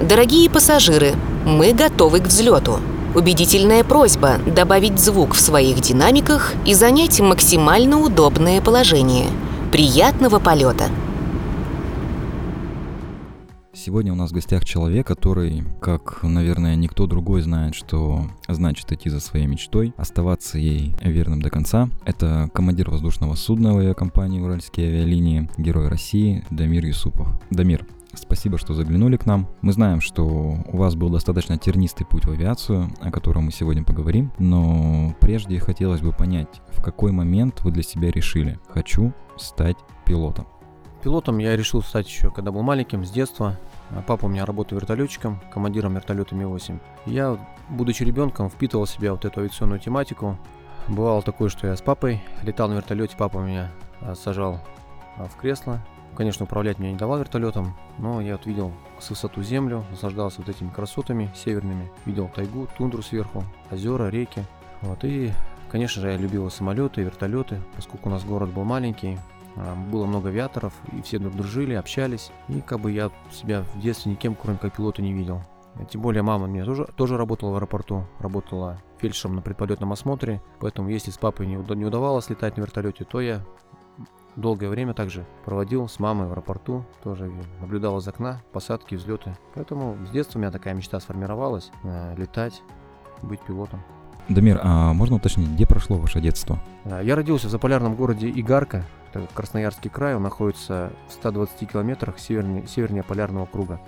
Дорогие пассажиры, мы готовы к взлету. Убедительная просьба добавить звук в своих динамиках и занять максимально удобное положение. Приятного полета! Сегодня у нас в гостях человек, который, как, наверное, никто другой знает, что значит идти за своей мечтой, оставаться ей верным до конца. Это командир воздушного судна авиакомпании «Уральские авиалинии», герой России Дамир Юсупов. Дамир, Спасибо, что заглянули к нам. Мы знаем, что у вас был достаточно тернистый путь в авиацию, о котором мы сегодня поговорим, но прежде хотелось бы понять, в какой момент вы для себя решили «хочу стать пилотом». Пилотом я решил стать еще, когда был маленьким, с детства. А папа у меня работал вертолетчиком, командиром вертолета Ми-8. Я, будучи ребенком, впитывал в себя вот эту авиационную тематику. Бывало такое, что я с папой летал на вертолете, папа меня а, сажал а, в кресло. Конечно, управлять меня не давал вертолетом, но я вот видел с высоту землю, наслаждался вот этими красотами северными. Видел тайгу, тундру сверху, озера, реки. Вот, и, конечно же, я любил самолеты, вертолеты, поскольку у нас город был маленький, было много авиаторов, и все друг дружили, общались. И как бы я себя в детстве никем, кроме как пилота, не видел. Тем более мама мне тоже, тоже работала в аэропорту, работала фельдшером на предполетном осмотре. Поэтому если с папой не, не удавалось летать на вертолете, то я долгое время также проводил с мамой в аэропорту, тоже наблюдал из окна посадки, взлеты. Поэтому с детства у меня такая мечта сформировалась, э, летать, быть пилотом. Дамир, а можно уточнить, где прошло ваше детство? Э, я родился в заполярном городе Игарка, это Красноярский край, он находится в 120 километрах севернее, севернее полярного круга.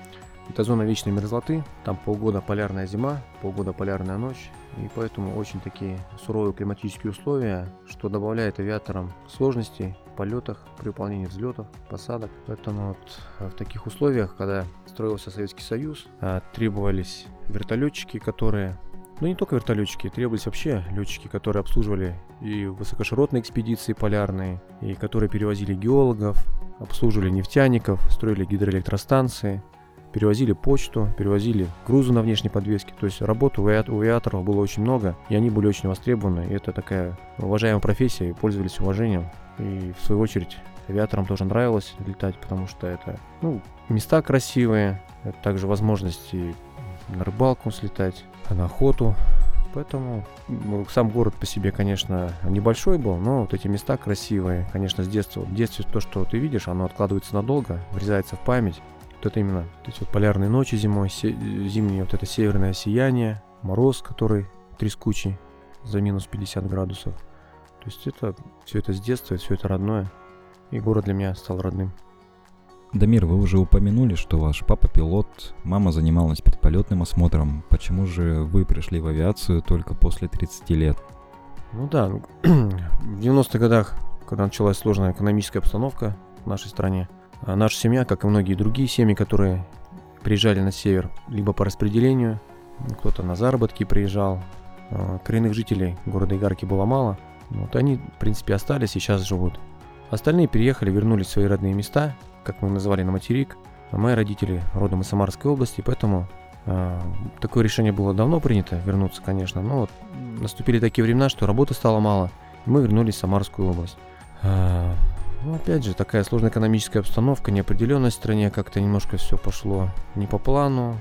Это зона вечной мерзлоты, там полгода полярная зима, полгода полярная ночь, и поэтому очень такие суровые климатические условия, что добавляет авиаторам сложностей полетах, при выполнении взлетов, посадок. Поэтому вот в таких условиях, когда строился Советский Союз, а, требовались вертолетчики, которые ну не только вертолетчики, требовались вообще летчики, которые обслуживали и высокоширотные экспедиции полярные, и которые перевозили геологов, обслуживали нефтяников, строили гидроэлектростанции, перевозили почту, перевозили грузы на внешней подвеске. То есть работы у авиаторов было очень много, и они были очень востребованы. И это такая уважаемая профессия, и пользовались уважением. И в свою очередь авиаторам тоже нравилось летать, потому что это ну, места красивые, это также возможности на рыбалку слетать, на охоту. Поэтому ну, сам город по себе, конечно, небольшой был, но вот эти места красивые, конечно, с детства. В детстве то, что ты видишь, оно откладывается надолго, врезается в память. Вот это именно вот эти вот полярные ночи зимой, зимнее вот это северное сияние, мороз, который трескучий за минус 50 градусов. То есть это все это с детства, все это родное. И город для меня стал родным. Дамир, вы уже упомянули, что ваш папа пилот, мама занималась предполетным осмотром. Почему же вы пришли в авиацию только после 30 лет? Ну да, в 90-х годах, когда началась сложная экономическая обстановка в нашей стране, а наша семья, как и многие другие семьи, которые приезжали на север, либо по распределению, кто-то на заработки приезжал, а, коренных жителей города Игарки было мало, вот они, в принципе, остались и сейчас живут. Остальные переехали, вернулись в свои родные места, как мы называли на материк. А мои родители родом из Самарской области, поэтому э, такое решение было давно принято, вернуться, конечно. Но вот наступили такие времена, что работы стало мало, и мы вернулись в Самарскую область. Э, ну, опять же, такая сложная экономическая обстановка, неопределенность в стране, как-то немножко все пошло не по плану.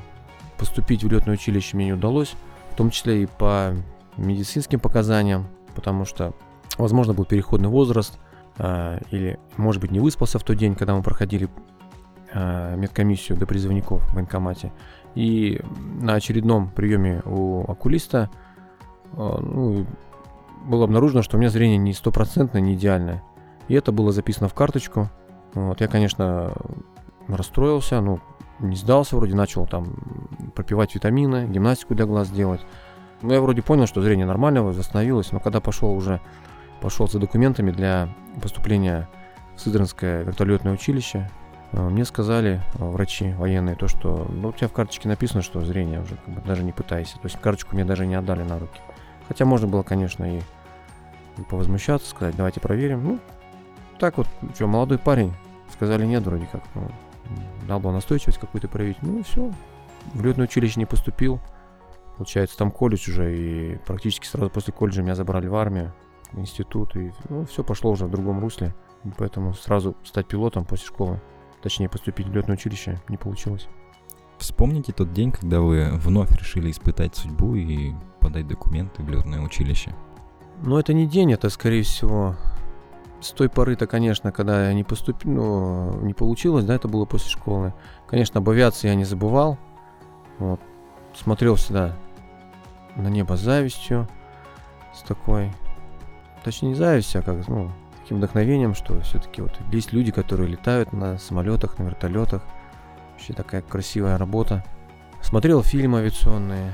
Поступить в летное училище мне не удалось, в том числе и по медицинским показаниям, потому что, возможно, был переходный возраст – а, или, может быть, не выспался в тот день, когда мы проходили а, медкомиссию до призывников в военкомате. И на очередном приеме у окулиста а, ну, было обнаружено, что у меня зрение не стопроцентное, не идеальное. И это было записано в карточку. Вот, я, конечно, расстроился, ну, не сдался, вроде начал там пропивать витамины, гимнастику для глаз делать. Ну, я вроде понял, что зрение нормально восстановилось, но когда пошел уже пошел за документами для поступления в Сызранское вертолетное училище. Э, мне сказали э, врачи военные то, что ну, у тебя в карточке написано, что зрение уже как бы, даже не пытайся. То есть карточку мне даже не отдали на руки. Хотя можно было, конечно, и, повозмущаться, сказать, давайте проверим. Ну, так вот, что, молодой парень, сказали нет вроде как. Ну, дал бы настойчивость какую-то проявить. Ну и все. В летное училище не поступил. Получается, там колледж уже, и практически сразу после колледжа меня забрали в армию институт, и ну, все пошло уже в другом русле. Поэтому сразу стать пилотом после школы, точнее поступить в летное училище, не получилось. помните тот день, когда вы вновь решили испытать судьбу и подать документы в летное училище? Ну, это не день, это, скорее всего, с той поры-то, конечно, когда я не поступил, ну, не получилось, да, это было после школы. Конечно, об авиации я не забывал. Вот. Смотрел всегда на небо завистью, с такой, точнее не завистью, а как, ну, таким вдохновением, что все-таки вот есть люди, которые летают на самолетах, на вертолетах. Вообще такая красивая работа. Смотрел фильмы авиационные,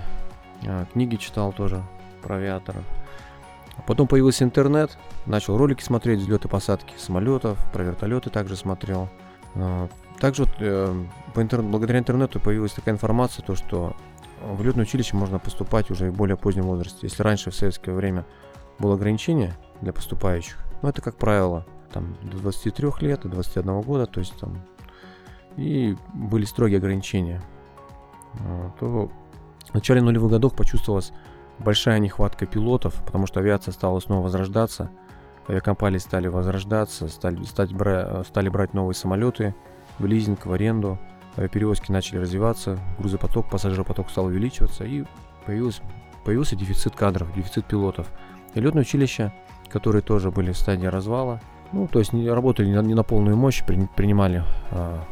а, книги читал тоже про авиаторов. А потом появился интернет, начал ролики смотреть, взлеты посадки самолетов, про вертолеты также смотрел. А, также вот, э, по интер... благодаря интернету появилась такая информация, то, что в летное училище можно поступать уже в более позднем возрасте. Если раньше в советское время было ограничение для поступающих, ну это как правило там до 23 лет, до 21 года, то есть там и были строгие ограничения, то в начале нулевых годов почувствовалась большая нехватка пилотов, потому что авиация стала снова возрождаться, авиакомпании стали возрождаться, стали, стать, стали брать новые самолеты в лизинг, в аренду, авиаперевозки начали развиваться, грузопоток, пассажиропоток стал увеличиваться, и появился, появился дефицит кадров, дефицит пилотов. И летное училище, которые тоже были в стадии развала, ну, то есть не, работали не на, не на полную мощь, при, принимали а,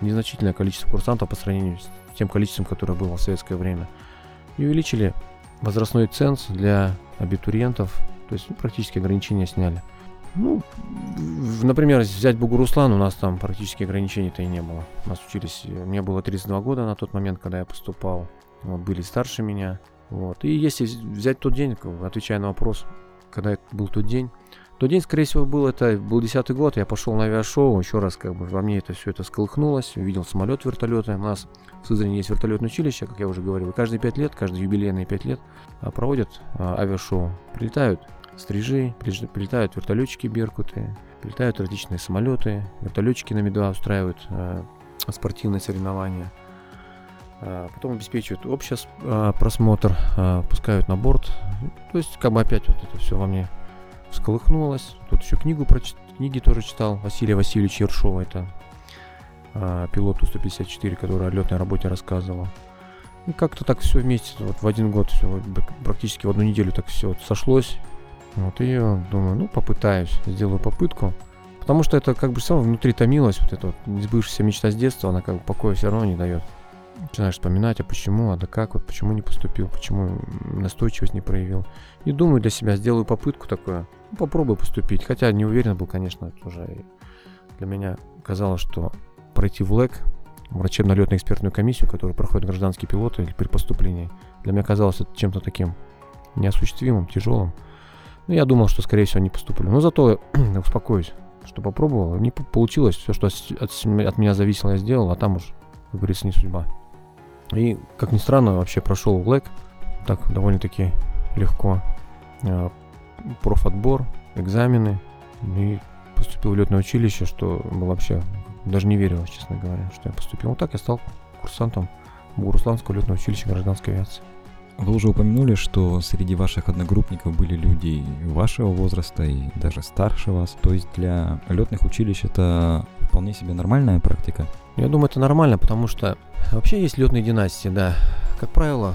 незначительное количество курсантов по сравнению с тем количеством, которое было в советское время. И увеличили возрастной ценз для абитуриентов, то есть ну, практически ограничения сняли. Ну, например, взять Бугуруслан, у нас там практически ограничений-то и не было. У нас учились, мне было 32 года на тот момент, когда я поступал. Вот, были старше меня. Вот. И если взять тот день, отвечая на вопрос, когда это был тот день, тот день, скорее всего, был это был десятый год, я пошел на авиашоу, еще раз как бы во мне это все это сколыхнулось, увидел самолет, вертолеты. У нас в Сызрани есть вертолетное училище, как я уже говорил, и каждые пять лет, каждые юбилейные пять лет а, проводят а, авиашоу. Прилетают стрижи, прилетают вертолетчики Беркуты, прилетают различные самолеты, вертолетчики на Ми-2 устраивают а, спортивные соревнования. Потом обеспечивают общий просмотр, пускают на борт. То есть, как бы опять вот это все во мне всколыхнулась. Тут еще книгу прочит, книги тоже читал Василия Васильевича Ершова, это а, пилот Ту-154, который о летной работе рассказывал. И как-то так все вместе, вот в один год, все, практически в одну неделю так все вот сошлось. Вот, и думаю, ну, попытаюсь, сделаю попытку. Потому что это как бы все внутри томилось, вот эта вот несбывшаяся мечта с детства, она как бы покоя все равно не дает. Начинаешь вспоминать, а почему, а да как, вот почему не поступил, почему настойчивость не проявил. И думаю для себя, сделаю попытку такую, ну, попробую поступить. Хотя не уверен был, конечно, уже для меня казалось, что пройти в ЛЭК, врачебно-летную экспертную комиссию, которую проходят гражданские пилоты при поступлении, для меня казалось это чем-то таким неосуществимым, тяжелым. Но я думал, что, скорее всего, не поступлю. Но зато успокоюсь, что попробовал. Не получилось. Все, что от, от меня зависело, я сделал, а там уж, как говорится, не судьба. И, как ни странно, вообще прошел ЛЭК так довольно-таки легко. А, профотбор, экзамены. И поступил в летное училище, что было вообще даже не верилось, честно говоря, что я поступил. Вот так я стал курсантом Бугурусланского летного училища гражданской авиации. Вы уже упомянули, что среди ваших одногруппников были люди вашего возраста и даже старше вас. То есть для летных училищ это вполне себе нормальная практика? Я думаю, это нормально, потому что вообще есть летные династии, да. Как правило,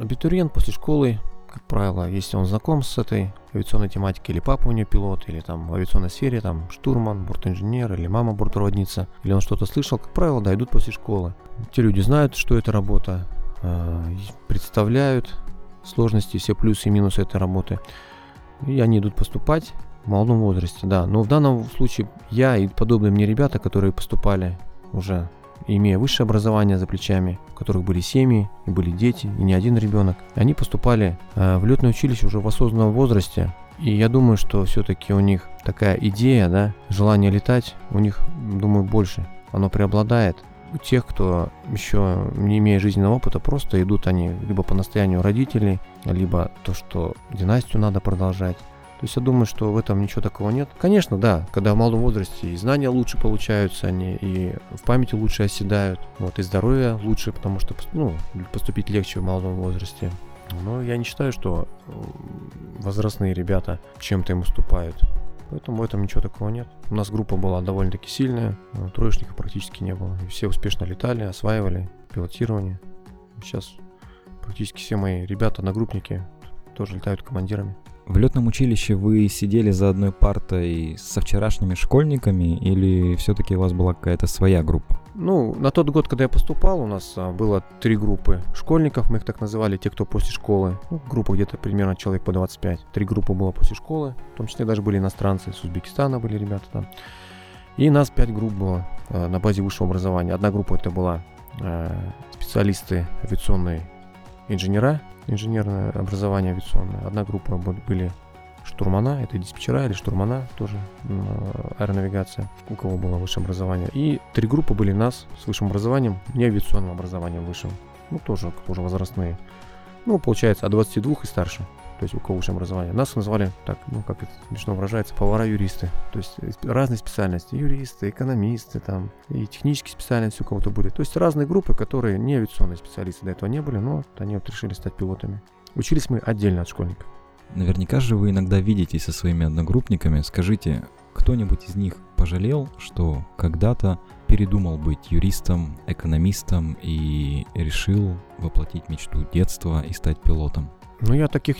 абитуриент после школы как правило, если он знаком с этой авиационной тематикой, или папа у него пилот, или там в авиационной сфере, там штурман, бортинженер, или мама бортпроводница, или он что-то слышал, как правило, да, идут после школы. Те люди знают, что это работа, представляют сложности, все плюсы и минусы этой работы, и они идут поступать в молодом возрасте, да. Но в данном случае я и подобные мне ребята, которые поступали уже имея высшее образование за плечами, у которых были семьи, и были дети, и не один ребенок, они поступали э, в летное училище уже в осознанном возрасте. И я думаю, что все-таки у них такая идея, да, желание летать, у них, думаю, больше. Оно преобладает. У тех, кто еще не имея жизненного опыта, просто идут они либо по настоянию родителей, либо то, что династию надо продолжать. То есть я думаю, что в этом ничего такого нет. Конечно, да, когда в молодом возрасте и знания лучше получаются, они и в памяти лучше оседают, вот, и здоровье лучше, потому что ну, поступить легче в молодом возрасте. Но я не считаю, что возрастные ребята чем-то им уступают. Поэтому в этом ничего такого нет. У нас группа была довольно-таки сильная, троечников практически не было. Все успешно летали, осваивали пилотирования. Сейчас практически все мои ребята, одногруппники, тоже летают командирами. В летном училище вы сидели за одной партой со вчерашними школьниками или все-таки у вас была какая-то своя группа? Ну, на тот год, когда я поступал, у нас а, было три группы школьников, мы их так называли, те, кто после школы. Ну, группа где-то примерно человек по 25. Три группы было после школы, в том числе даже были иностранцы, с Узбекистана были ребята там. И нас пять групп было а, на базе высшего образования. Одна группа это была а, специалисты авиационные инженера, инженерное образование авиационное. Одна группа были штурмана, это диспетчера или штурмана, тоже аэронавигация, у кого было высшее образование. И три группы были нас с высшим образованием, не авиационным образованием высшим, ну тоже, тоже возрастные. Ну, получается, от 22 и старше то есть у кого высшее образование. Нас называли, так, ну, как это смешно выражается, повара-юристы. То есть э, разные специальности. Юристы, экономисты, там, и технические специальности у кого-то были. То есть разные группы, которые не авиационные специалисты до этого не были, но они вот решили стать пилотами. Учились мы отдельно от школьников. Наверняка же вы иногда видитесь со своими одногруппниками. Скажите, кто-нибудь из них пожалел, что когда-то передумал быть юристом, экономистом и решил воплотить мечту детства и стать пилотом? Ну, я таких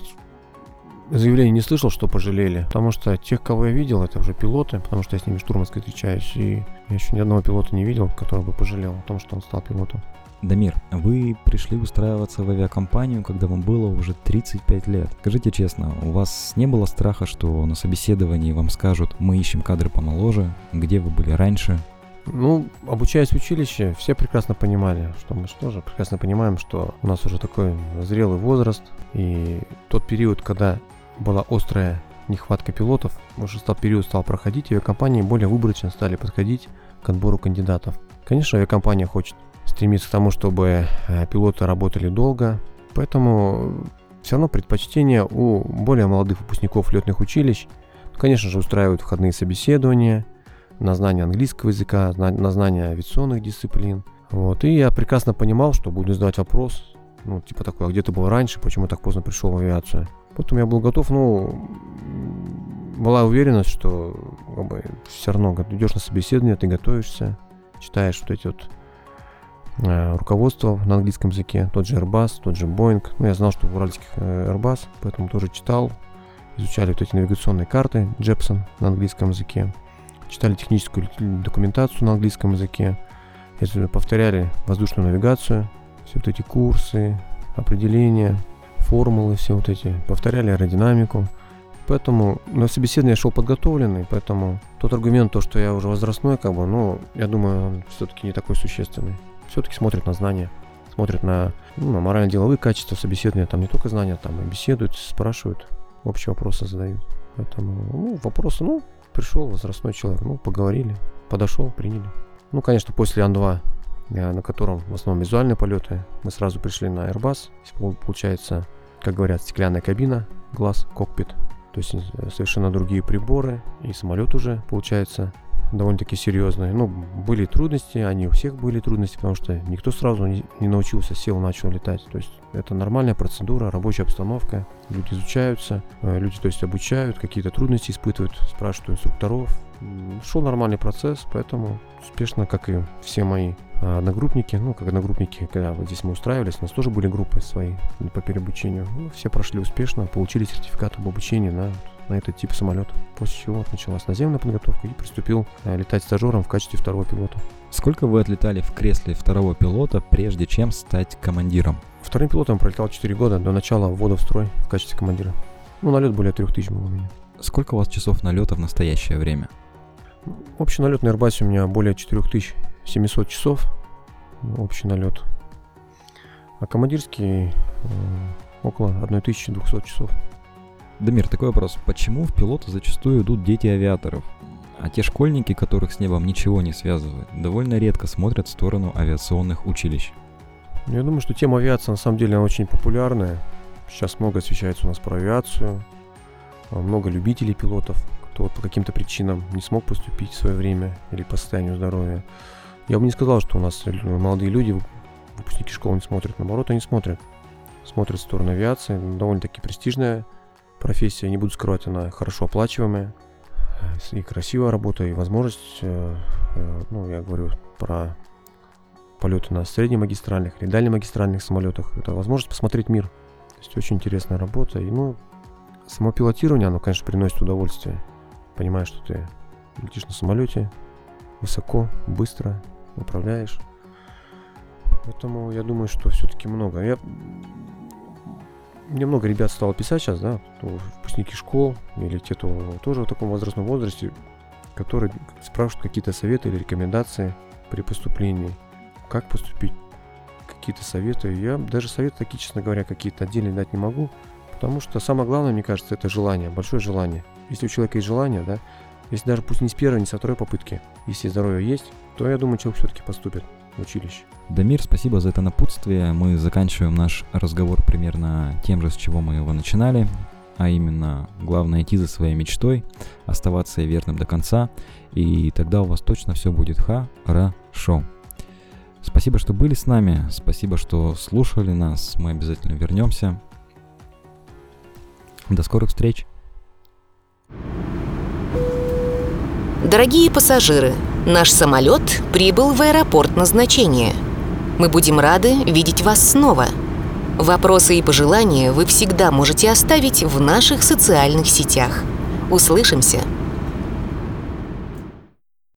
заявлений не слышал, что пожалели, потому что тех, кого я видел, это уже пилоты, потому что я с ними штурманской встречаюсь, и я еще ни одного пилота не видел, который бы пожалел о том, что он стал пилотом. Дамир, вы пришли устраиваться в авиакомпанию, когда вам было уже 35 лет. Скажите честно, у вас не было страха, что на собеседовании вам скажут, мы ищем кадры помоложе, где вы были раньше? Ну, обучаясь в училище, все прекрасно понимали, что мы тоже прекрасно понимаем, что у нас уже такой зрелый возраст, и тот период, когда была острая нехватка пилотов, уже стал период стал проходить, и авиакомпании более выборочно стали подходить к отбору кандидатов. Конечно, авиакомпания хочет стремиться к тому, чтобы э, пилоты работали долго, поэтому все равно предпочтение у более молодых выпускников летных училищ, конечно же, устраивают входные собеседования на знание английского языка, на знание авиационных дисциплин. Вот. И я прекрасно понимал, что буду задавать вопрос, ну, типа такой, а где ты был раньше, почему так поздно пришел в авиацию? Поэтому я был готов, ну, была уверенность, что как бы, все равно идешь на собеседование, ты готовишься, читаешь вот эти вот руководство на английском языке, тот же Airbus, тот же Boeing. Ну, я знал, что в уральских э, Airbus, поэтому тоже читал, изучали вот эти навигационные карты Джепсон на английском языке, читали техническую документацию на английском языке, повторяли воздушную навигацию, все вот эти курсы, определения, формулы все вот эти, повторяли аэродинамику. Поэтому на собеседование я шел подготовленный, поэтому тот аргумент, то, что я уже возрастной, как бы, ну, я думаю, он все-таки не такой существенный. Все-таки смотрят на знания, смотрят на, ну, на морально-деловые качества собеседования, там не только знания, там и беседуют, спрашивают, общие вопросы задают. Поэтому, ну, вопросы, ну, пришел возрастной человек, ну, поговорили, подошел, приняли. Ну, конечно, после Ан-2 э, на котором в основном визуальные полеты. Мы сразу пришли на Airbus. Получается как говорят, стеклянная кабина, глаз, кокпит. То есть э, совершенно другие приборы, и самолет уже, получается, довольно-таки серьезный. Ну, были трудности, они у всех были трудности, потому что никто сразу не, не научился, сел, начал летать. То есть это нормальная процедура, рабочая обстановка, люди изучаются, э, люди, то есть, обучают, какие-то трудности испытывают, спрашивают инструкторов. Шел нормальный процесс, поэтому успешно, как и все мои а одногруппники, ну, как одногруппники, когда вот здесь мы устраивались, у нас тоже были группы свои по переобучению. Ну, все прошли успешно, получили сертификат об обучении на, на этот тип самолета. После чего началась наземная подготовка и приступил а, летать стажером в качестве второго пилота. Сколько вы отлетали в кресле второго пилота, прежде чем стать командиром? Вторым пилотом пролетал 4 года до начала ввода в строй в качестве командира. Ну, налет более 3000 был у меня. Сколько у вас часов налета в настоящее время? Общий налет на Airbus у меня более 4000 700 часов общий налет. А командирский э, около 1200 часов. Дамир, такой вопрос. Почему в пилоты зачастую идут дети авиаторов? А те школьники, которых с небом ничего не связывает, довольно редко смотрят в сторону авиационных училищ. Я думаю, что тема авиации на самом деле очень популярная. Сейчас много освещается у нас про авиацию. А много любителей пилотов, кто по каким-то причинам не смог поступить в свое время или по состоянию здоровья. Я бы не сказал, что у нас молодые люди, выпускники школы не смотрят. Наоборот, они смотрят. Смотрят в сторону авиации. Довольно-таки престижная профессия. Не буду скрывать, она хорошо оплачиваемая. И красивая работа, и возможность, э, э, ну, я говорю про полеты на среднемагистральных или дальнемагистральных самолетах. Это возможность посмотреть мир. То есть очень интересная работа. И, ну, само пилотирование, оно, конечно, приносит удовольствие. Понимаешь, что ты летишь на самолете, высоко, быстро управляешь. Поэтому я думаю, что все-таки много. Я... Мне много ребят стало писать сейчас, да, выпускники школ или те, кто тоже в таком возрастном возрасте, которые спрашивают какие-то советы или рекомендации при поступлении. Как поступить, какие-то советы. Я даже советы такие, честно говоря, какие-то отдельные дать не могу, потому что самое главное, мне кажется, это желание, большое желание. Если у человека есть желание, да, если даже пусть не с первой, не со второй попытки, если здоровье есть, то я думаю, человек все-таки поступит училище. Дамир, спасибо за это напутствие. Мы заканчиваем наш разговор примерно тем же, с чего мы его начинали, а именно главное идти за своей мечтой, оставаться верным до конца, и тогда у вас точно все будет хорошо. Спасибо, что были с нами, спасибо, что слушали нас, мы обязательно вернемся. До скорых встреч! Дорогие пассажиры, наш самолет прибыл в аэропорт назначения. Мы будем рады видеть вас снова. Вопросы и пожелания вы всегда можете оставить в наших социальных сетях. Услышимся!